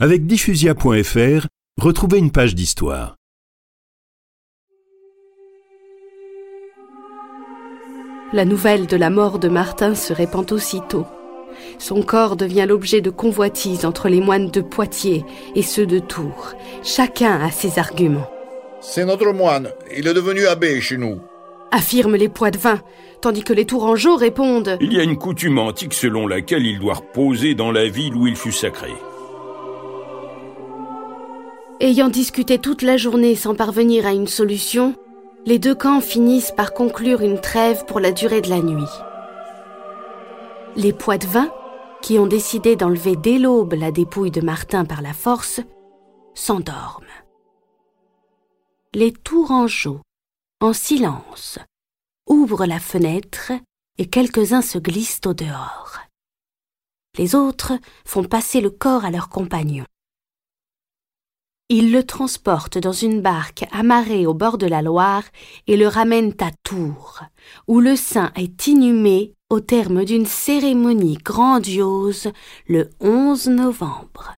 Avec diffusia.fr, retrouvez une page d'histoire. La nouvelle de la mort de Martin se répand aussitôt. Son corps devient l'objet de convoitises entre les moines de Poitiers et ceux de Tours. Chacun a ses arguments. C'est notre moine, il est devenu abbé chez nous. Affirment les Poitevins, tandis que les Tourangeaux répondent Il y a une coutume antique selon laquelle il doit reposer dans la ville où il fut sacré. Ayant discuté toute la journée sans parvenir à une solution, les deux camps finissent par conclure une trêve pour la durée de la nuit. Les Poitevins, qui ont décidé d'enlever dès l'aube la dépouille de Martin par la force, s'endorment. Les Tourangeaux, en silence, ouvrent la fenêtre et quelques-uns se glissent au dehors. Les autres font passer le corps à leurs compagnons. Ils le transportent dans une barque amarrée au bord de la Loire et le ramènent à Tours, où le saint est inhumé au terme d'une cérémonie grandiose le 11 novembre.